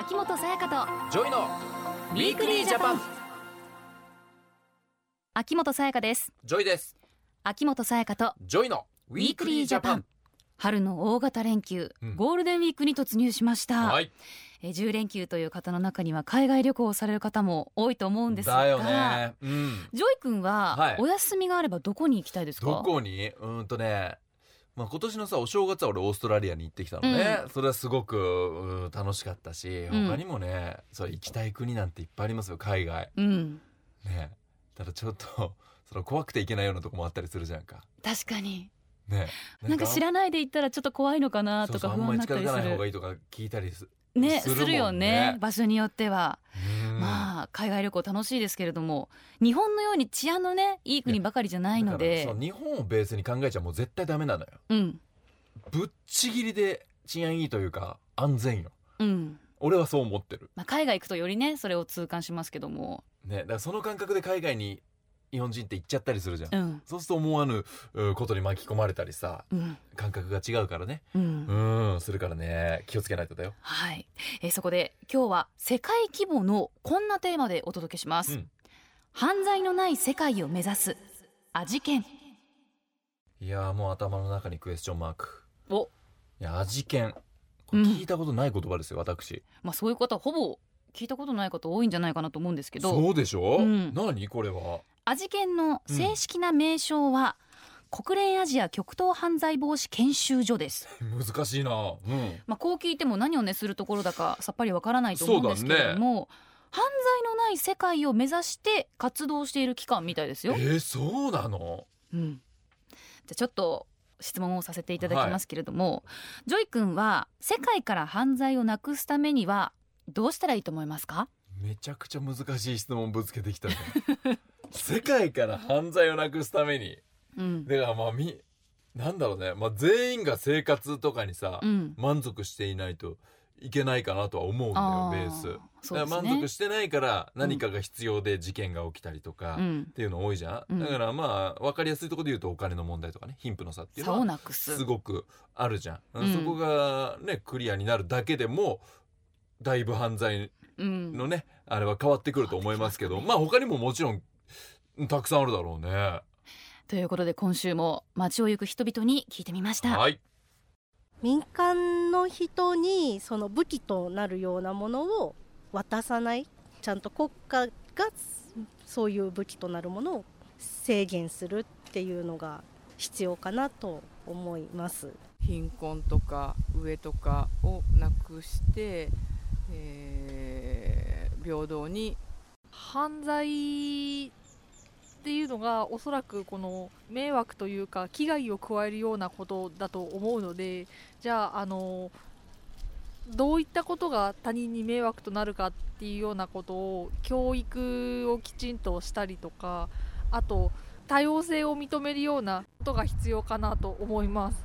秋元才加とジョイのウィークリージャパン。秋元才加です。ジョイです。秋元才加とジョイのウィークリージャパン。春の大型連休、うん。ゴールデンウィークに突入しました、はい。えー10連休という方の中には海外旅行をされる方も多いと思うんですが。だよね。うん。ジョイ君ははい。お休みがあればどこに行きたいですか、どこに？うーんとねまあ、今年のさお正月は俺オーストラリアに行ってきたのね、それはすごくうん楽しかったしうん。他にもね、そう行きたい国なんていっぱいありますよ海外。うん。ね。ただちょっと その怖くて行けないようなとこもあったりするじゃんか。確かに。ね。なんか知らないで行ったらちょっと怖いのかなとか不安になったりすそうそうあんまり近づかない方がるいいとか聞いたりすねすするね。るよね場所によっては、うんまあ海外旅行楽しいですけれども日本のように治安のねいい国ばかりじゃないのだで日本をベースに考えちゃもう絶対ダメなのよ。うん。ぶっちぎりで治安いいというか安全よ。うん。俺はそう思ってる。まあ、海外行くとよりねそれを痛感しますけども。ねだからその感覚で海外に日本人って行っちゃったりするじゃん、うん。そうすると思わぬうことに巻き込まれたりさうん。感覚が違うからね。うん。うんするからね。気をつけないとだよ。はい、えーそこで今日は世界規模のこんなテーマでお届けします、うん。犯罪のない世界を目指すアジケンいやーもう頭の中にクエスチョンマーク。お。いや味見。これ聞いたことない言葉ですよ、私。まあそういう方ほぼ聞いたことない方多いんじゃないかなと思うんですけど。そうでしょ、うん。何？これはアジケンの正式な名称は、国連アジア極東犯罪防止研修所です、難しいな。うん。まあ、こう聞いても何をねするところだかさっぱりわからないと思うんですけれども、犯罪のない世界を目指して活動している機関みたいですよ。え。ー、そうなの？うん、じゃあちょっと質問をさせていただきますけれども、ジョイ君は世界から犯罪をなくすためにはどうしたらいいと思いますか？めちゃくちゃ難しい質問ぶつけてきたね 世界から犯罪をなくすために。うん、だからまあみなんだろうね、まあ、全員が生活とかにさ、うん、満足していないといけないかなとは思うんだよベース。そうですだから満足ね。してないから何かが必要で事件が起きたりとか、っうん、ていうの多いじゃん、うん。だからまあ分かりやすいところで言うとお金の問題とかね貧富の差っていうのはす。す。ごくあるじゃん、うん。そこがねクリアになるだけでもだいぶ犯罪うん、のねあれは変わってくると思いますけどまあ他にももちろんたくさんあるだろうねということで今週も街を行く人々に聞いてみました。はい民間の人にその武器となるようなものを渡さないちゃんと国家がそういう武器となるものを制限するっていうのが必要かなと思います。貧困とか飢えとかをなくして、えー平等に犯罪っていうのがおそらくこの迷惑というか危害を加えるようなことだと思うのでじゃああのどういったことが他人に迷惑となるかっていうようなことを教育をきちんとしたりとかあと多様性を認めるようなことが必要かなと思います。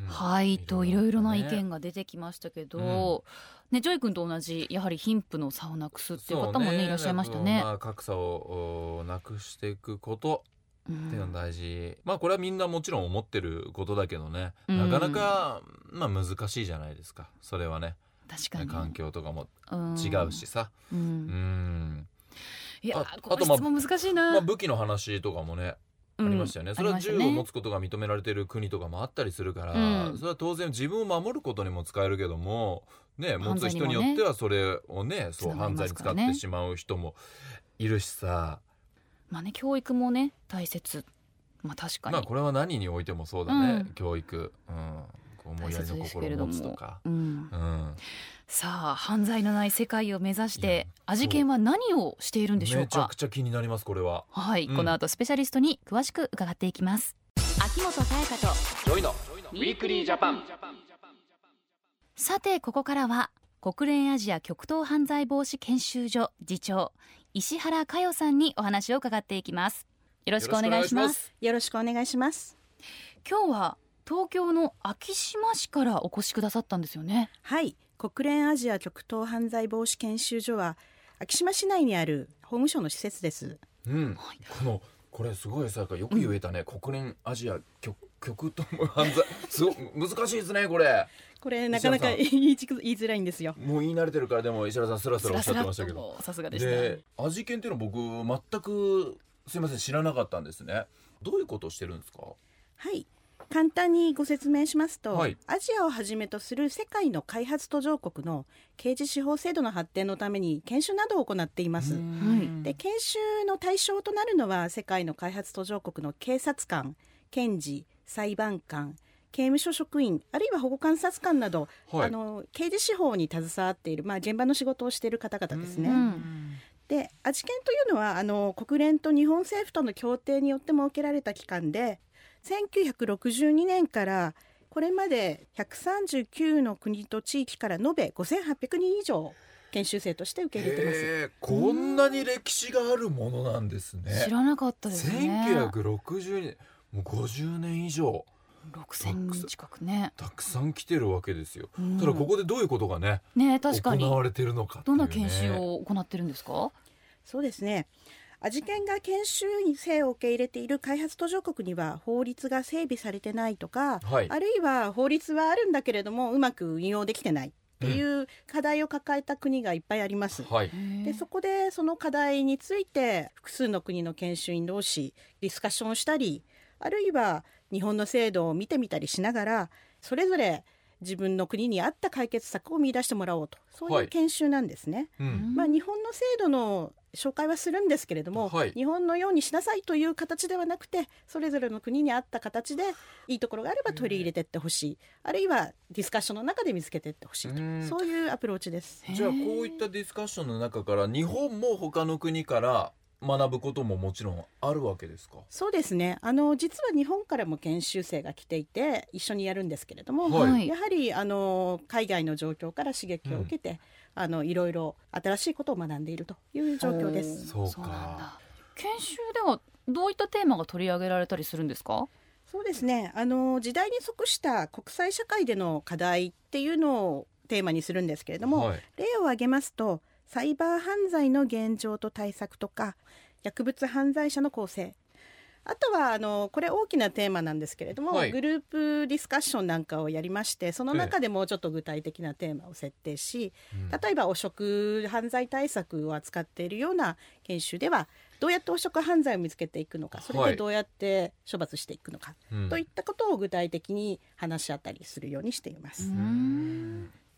うん。はいといろいろな意見がが出てきましたけど、ねジョイ君と同じやはり貧富の差をなくすっていう方もねいらっしゃいましたね。まあ、格差をおなくしていくことうっていうの大事、まあこれはみんなもちろん思ってることだけどね、うん。なかなかまあ難しいじゃないですか。それはね。確かに。環境とかもうん。違うしさ。ううん。ん、いやあこの質問難しいな、まあ、武器の話とかもねありましたよね、それは銃を持つつことが認められている国とかもあったりするから、うん。それは当然自分を守ることにも使えるけどもね持犯つ人によってはそれをねそう犯罪に使ってしまう人もいるしさ、まあね教育もね大切。まあ確かに、まあこれは何においてもそうだね、うん。教育、うん、こう思いやりの心を持つとか。うん、うん、さあ犯罪のない世界を目指してアジ研は何をしているんでしょうか？めちゃくちゃ気になりますこれは。はい、うん。この後スペシャリストに詳しく伺っていきます。秋元才加とジョイのウィークリージャパンさてここからは国連アジア極東犯罪防止研修所次長石原佳代さんにお話を伺っていきます。よろしくお願いします。よろしくお願いします。今日は東京の昭島市からお越しくださったんですよね。はい、国連アジア極東犯罪防止研修所は昭島市内にある法務省の施設です。うん、このこれすごいさよく言えたね、国連アジア極極東犯罪すご難しいですねこれこれなかなか石言い言いづらいんですよもう言い慣れてるからでも石原さんスラスラおっしゃってましたけどさすがでしたで味見っていうの僕全くすいません知らなかったんですねどういうことをしてるんですかはい簡単にご説明しますと、はいアジアをはじめとする世界の開発途上国の刑事司法制度の発展のために研修などを行っています。はいで研修の対象となるのは世界の開発途上国の警察官検事裁判官刑務所職員あるいは保護観察官など、はい。あの刑事司法に携わっている、まあ、現場の仕事をしている方々ですね。うん。でアジケンというのはあの国連と日本政府との協定によって設けられた機関で1962年からこれまで139の国と地域から延べ5800人以上研修生として受け入れてます。こんなに歴史があるものなんですね。知らなかったですね。1960年もう50年以上。6000人近くね。たくさん来てるわけですよ、うん。ただここでどういうことがねね確かに。行われてるのかね。どんな研修を行ってるんですか？そうですね。アジケンが研修生を受け入れている開発途上国には法律が整備されてないとか、はい。あるいは法律はあるんだけれどもうまく運用できてないっていう課題を抱えた国がいっぱいあります。はい。でそこでその課題について複数の国の研修員同士ディスカッションをしたりあるいは日本の制度を見てみたりしながらそれぞれ自分の国に合った解決策を見出してもらおうと。そうはいいう研修なんですね。うん。まあ、日本の制度の紹介はするんですけれども、はい。日本のようにしなさいという形ではなくてそれぞれの国に合った形でいいところがあれば取り入れていってほしい。あるいはディスカッションの中で見つけていってほしいと。うん。そういうアプローチです。じゃあこういったディスカッションの中から日本も他の国から学ぶことももちろんあるわけですか？そうですね。あの実は日本からも研修生が来ていて一緒にやるんですけれども、はい。やはりあの海外の状況から刺激を受けて、あのいろいろ新しいことを学んでいるという状況です。そうそうなんかだ。研修ではどういったテーマが取り上げられたりするんですか？そうですね。あの時代に即した国際社会での課題っていうのをテーマにするんですけれども、はい。例を挙げますとサイバー犯罪の現状と対策とか薬物犯罪者の構成。あとはあのこれ大きなテーマなんですけれども、はい。グループディスカッションなんかをやりましてその中でもうちょっと具体的なテーマを設定し、うん。例えば汚職犯罪対策を扱っているような研修ではどうやって汚職犯罪を見つけていくのかそれはいでどうやって処罰していくのか、うん。といったことを具体的に話し合ったりするようにしています。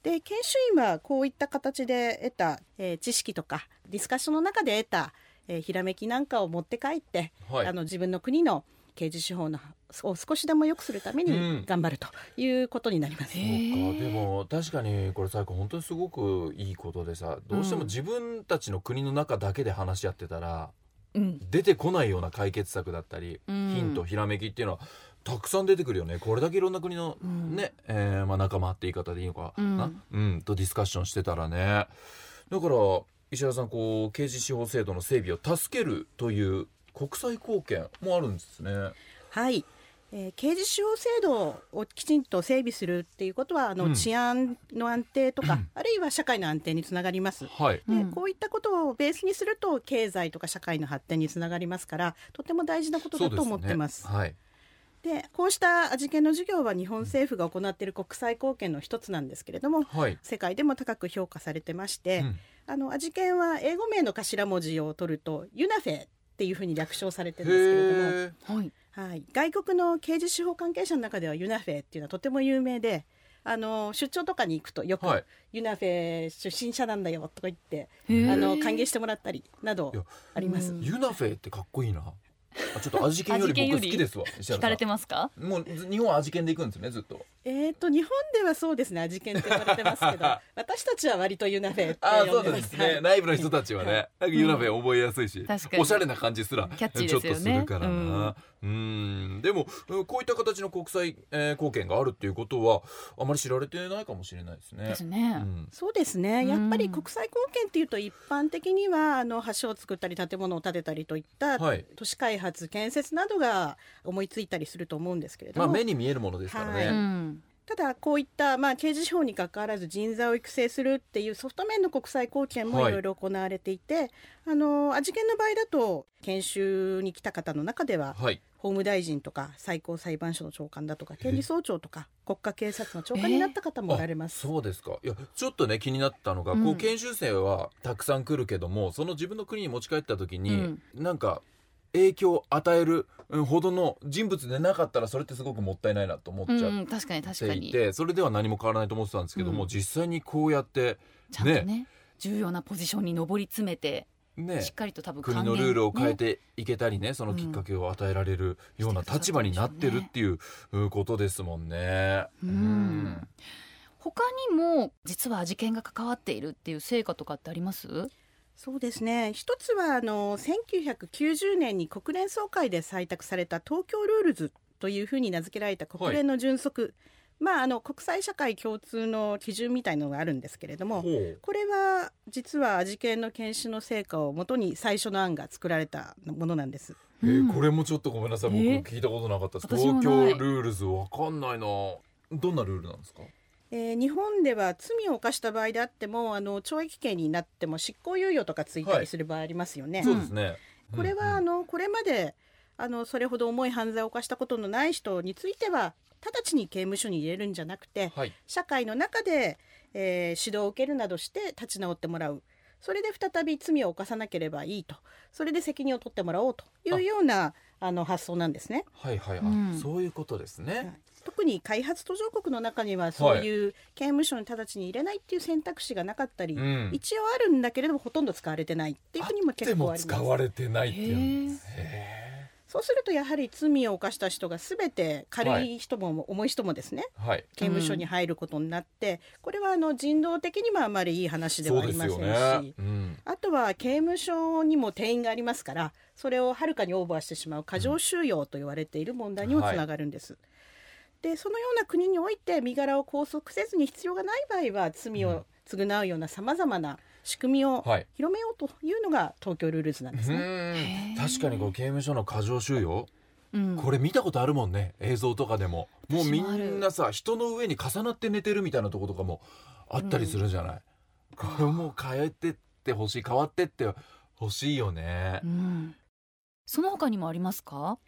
うんで研修員はこういった形で得た、えー知識とかディスカッションの中で得た、えーひらめきなんかを持って帰って、はい。あの自分の国の刑事手法のを少しでも良くするためうん。に頑張るということになります。そうか。でも確かにこれ最後本当にすごくいいことでさどうしても自分たちの国の中だけで話し合ってたら、うん。出てこないような解決策だったり、うん。ヒントひらめきっていうのはたくさん出てくるよね。これだけいろんな国のうん。ね、えーまあ、仲間って言い方でいいのかな、うん。うん、とディスカッションしてたらね。だから石原さんこう刑事司法制度の整備を助けるという国際貢献もあるんですね。はい、えー刑事司法制度をきちんと整備するっていうことはあの、うん。治安の安定とか、あるいは社会の安定につながります。はい、でうんこういったことをベースにすると経済とか社会の発展につながりますからとても大事なことだと思ってます。はい、でこうした味気の授業は日本政府が行っている国際貢献の一つなんですけれどもはい、世界でも高く評価されてまして、うんあの味見は英語名の頭文字を取るとユナフェっていうふうに略称されてるんですけれども、はいはい、外国の刑事司法関係者の中ではユナフェっていうのはとても有名であの出張とかに行くとよく、はいユナフェ出身者なんだよとか言ってあの歓迎してもらったりなどあります。うんユナフェってかっこいいな。あちょっと味見より僕好きですわ。聞かれてますか？もうず日本は味見で行くんですねずっと。えー、と日本ではそうですね味見って言われてますけど 私たちは割とユナフェってあそうんですすね。はい内部の人たちはね、なんかユナフェ覚えやすいし、確かにおしゃれな感じすらキャッチーちょっですよねとするからな。うん、でもうんこういった形の国際、えー貢献があるっていうことはあまり知られてないかもしれないですね。ですね。うん。そうですね。やっぱうんり国際貢献っていうと一般的にはあの橋を作ったり建物を建てたりといったはい。都市開発建設などが思いついたりすると思うんですけれども、まあ目に見えるものですからね。はい。うんただこういった、まあ、刑事司法に関わらず人材を育成するっていうソフト面の国際貢献もはい。いろいろ行われていて、あの事件の場合だと研修に来た方の中でははい。法務大臣とか最高裁判所の長官だとか検事総長とか国家警察の長官になった方もおられます。そうですか。いやちょっとね気になったのが、うん。こう研修生はたくさん来るけどもその自分の国に持ち帰った時に、うん。なんか影響を与えるうんほどの人物でなかったらそれってすごくもったいないなと思っちゃっうん、確かに確かていに。てそれでは何も変わらないと思ってたんですけども、うん。実際にこうやってちゃんとね重要なポジションに上り詰めて、ね。しっかりと多分国のルールを変えねていけたりねそのきっかけを与えられるような立場になってるっていううんことですもんね。うん。他にも実は事件が関わっているっていう成果とかってあります？そうですね。一つはあの1990年に国連総会で採択された東京ルールズというふうに名付けられた国連の準則、まあ、あの国際社会共通の基準みたいのがあるんですけれどもこれは実はアジ研の研修の成果をもとに最初の案が作られたものなんです。えーうん。これもちょっとごめんなさい、僕えー？聞いたことなかったです。東京ルールズわかんないな。どんなルールなんですか？えー日本では罪を犯した場合であってもあの懲役刑になっても執行猶予とかついたりする場合ありますよね。そうですね、これはあうん。のこれまであのそれほど重い犯罪を犯したことのない人については直ちに刑務所に入れるんじゃなくてはい。社会の中で、えー指導を受けるなどして立ち直ってもらう。それで再び罪を犯さなければいいと。それで責任を取ってもらおうというようなあの発想なんですね。はいはい、あうん。そういうことですね、特に開発途上国の中にはそういう刑務所に直ちに入れないっていう選択肢がなかったり、うん。一応あるんだけれどもほとんど使われてないっていう国も結構あります。使われてないっていうそうするとやはり罪を犯した人が全て軽い人も重い人もですね、ーはい。刑務所に入ることになって、これはあの人道的にもあまりいい話ではありませんし、ね、うん、あとは刑務所にも定員がありますからそれをはるかにオーバーしてしまう過剰収容と言われている問題にもつながるんです。でそのような国において身柄を拘束せずに必要がない場合は罪を償うようなさまざまな仕組みをはい。広めようというのが東京ルールズなんですね。確かにこう刑務所の過剰収容。うん。これ見たことあるもんね。映像とかでも。もうみんなさ人の上に重なって寝てるみたいなとことかもあったりするじゃない、これもう変えてってほしい変わってってほしいよね。う、ん。その他にもありますか？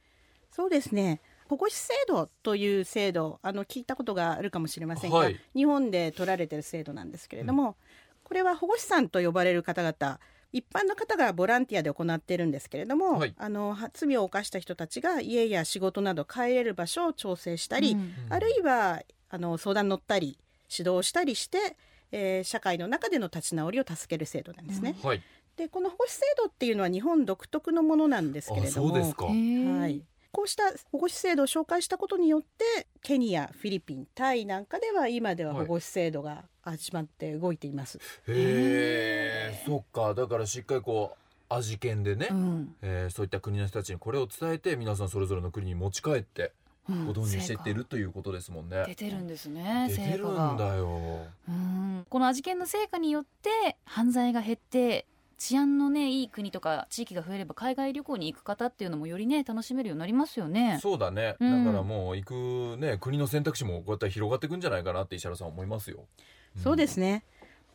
そうですね保護司制度という制度あの聞いたことがあるかもしれませんが、はい。日本で取られている制度なんですけれども、これは保護司さんと呼ばれる方々一般の方がボランティアで行っているんですけれども、はい。あのは罪を犯した人たちが家や仕事など帰れる場所を調整したり、うん。あるいはあの相談に乗ったり指導したりして、えー社会の中での立ち直りを助ける制度なんですね。はい。でこの保護司制度っていうのは日本独特のものなんですけあれどもそうですか。へーはい、こうした保護司制度を紹介したことによってケニアフィリピンタイなんかでは今では保護司制度が始まって動いています、へえそっか。だからしっかりこう味見でね、うん。えーそういった国の人たちにこれを伝えて皆さんそれぞれの国に持ち帰ってうん。ご導入していってるということですもんね。出てるんですね出てる成果が。んだようん。この味見の成果によって犯罪が減って治安のねいい国とか地域が増えれば海外旅行に行く方っていうのもよりね楽しめるようになりますよね。そうだね、うん。だからもう行くね国の選択肢もこうやって広がっていくんじゃないかなって石原さん思いますよ、ん。そうですね。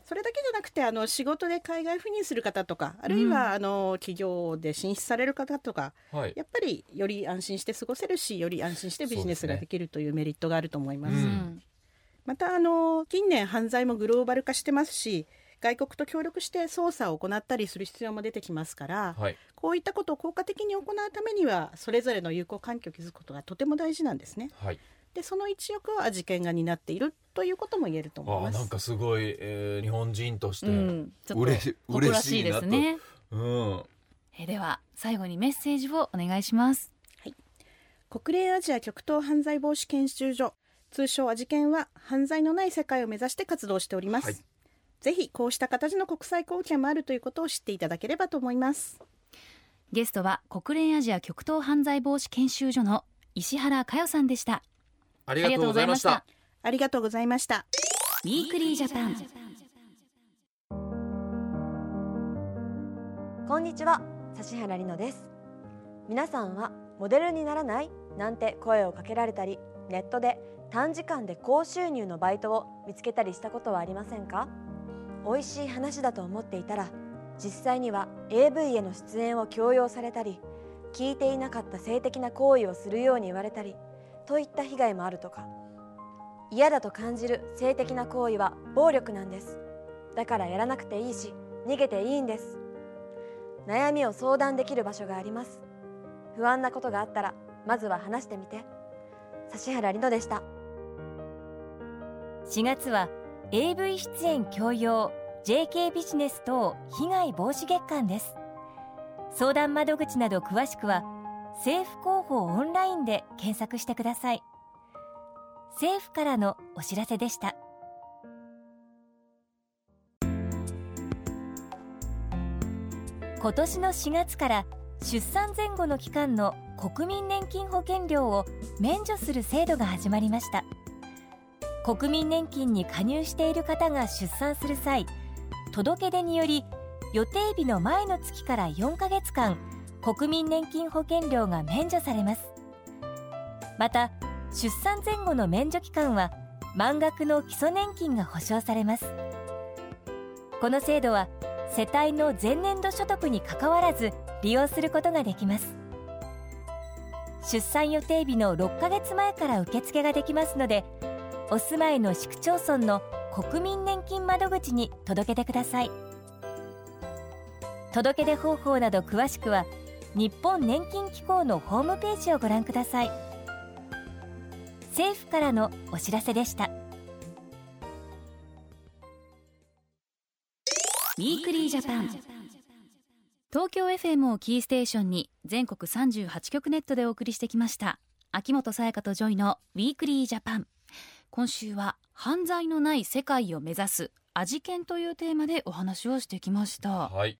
それだけじゃなくてあの仕事で海外赴任する方とかあるいは、うん。あの企業で進出される方とかはい。やっぱりより安心して過ごせるしより安心してビジネスができるというメリットがあると思います。うん。またあの近年犯罪もグローバル化してますし外国と協力して捜査を行ったりする必要も出てきますから、はい。こういったことを効果的に行うためにはそれぞれの有効環境を築くことがとても大事なんですね。はい。でその一翼を事件が担っているということも言えると思います。なんかすごい、えー日本人として、うん、ちょっとうれしいですね。うん。えでは最後にメッセージをお願いします。国連アジア極東犯罪防止研修所。通称アジケンは犯罪のない世界を目指して活動しております、はいぜひこうした形の国際貢献もあるということを知っていただければと思います。ゲストは国連アジア極東犯罪防止研修所の石原佳代さんでした。ありがとうございました。ありがとうございました。ウィークリージャパン。こんにちは。指原莉乃です。皆さんはモデルにならないなんて声をかけられたりネットで短時間で高収入のバイトを見つけたりしたことはありませんか？美味しい話だと思っていたら実際には AV への出演を強要されたり聞いていなかった性的な行為をするように言われたりといった被害もあるとか。嫌だと感じる性的な行為は暴力なんです。だからやらなくていいし逃げていいんです。悩みを相談できる場所があります。不安なことがあったらまずは話してみて。指原莉乃でした。4月は AV 出演強要 JK ビジネス等被害防止月間です。相談窓口など詳しくは政府広報オンラインで検索してください。政府からのお知らせでした。今年の4月から出産前後の期間の国民年金保険料を免除する制度が始まりました。国民年金に加入している方が出産する際届け出により予定日の前の月から4ヶ月間国民年金保険料が免除されます。また出産前後の免除期間は満額の基礎年金が保障されます。この制度は世帯の前年度所得にかかわらず利用することができます。出産予定日の6ヶ月前から受付ができますのでお住まいの市区町村の国民年金窓口に届けてください。届け出方法など詳しくは日本年金機構のホームページをご覧ください。政府からのお知らせでした。ウィークリージャパン。東京 FM をキーステーションに全国38局ネットでお送りしてきました。秋元才加とジョイのウィークリージャパン。今週は犯罪のない世界を目指すアジ研というテーマでお話をしてきました。はい。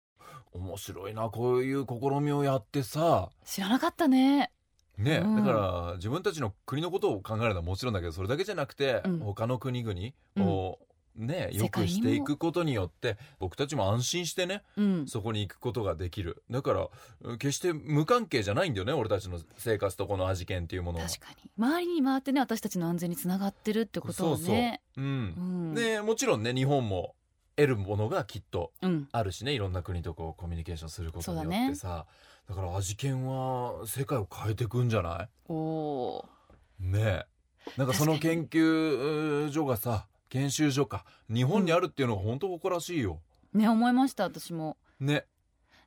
面白いなこういう試みをやってさ。知らなかったね。ね、うん。だから自分たちの国のことを考えるのはもちろんだけどそれだけじゃなくて、うん。他の国々を、ねよくしていくことによって僕たちも安心してねうん。そこに行くことができる。だからうん決して無関係じゃないんだよね俺たちの生活とこの味見っていうものは。確かに。周りに回ってね私たちの安全につながってるってことをね。そうそう、うん。うん。でもちろんね日本も得るものがきっとうん。あるしねいろんな国とこうコミュニケーションすることによってさ。だ,、から味見は世界を変えていくんじゃない？おおねえ。なんかその研究所がさ研修所か。日本にあるっていうのが本当誇らしいよ、ーね思いました私も。ね。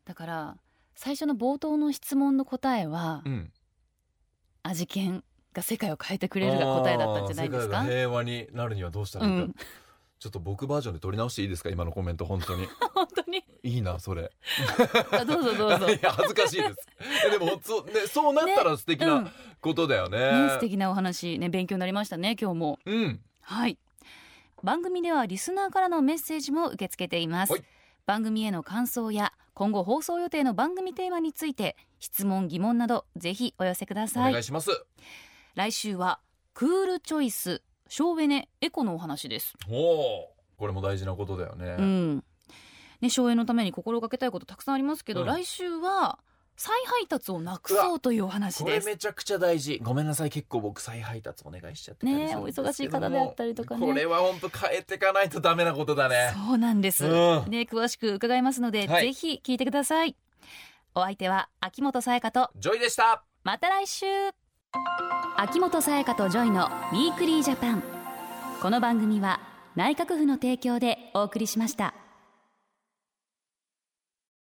だから最初の冒頭の質問の答えはうん。味見が世界を変えてくれるが答えだったんじゃないですか？あー世界が平和になるにはどうしたらいいか、うん。ちょっと僕バージョンで取り直していいですか？今のコメント本当に。本当に？いいなそれ。あどうぞどうぞ。いや恥ずかしいです。えでもそう,、ね、そうなったら素敵うん。なことだよね。ね素敵なお話ね勉強になりましたね今日も。うん。はい番組ではリスナーからのメッセージも受け付けています、はい。番組への感想や今後放送予定の番組テーマについて質問疑問などぜひお寄せくだおさい。願いします。来週はクールチョイス省エネエコのお話です。おおこれも大事なことだよね、うん。ね省エネのために心がけたいことたくさんありますけど、うん。来週は再配達をなくそうというお話これですめちゃくちゃ大事。ごめんなさい。結構僕再配達お願いしちゃってねお忙しい方であったりとかね。これは本当変えていかないとダメなことだね。そうなんです、うん。ね詳しく伺いますので、はい。ぜひ聞いてください。お相手は秋元才加とジョイでした。また来週。秋元才加とジョイのウィークリージャパン。この番組は内閣府の提供でお送りしました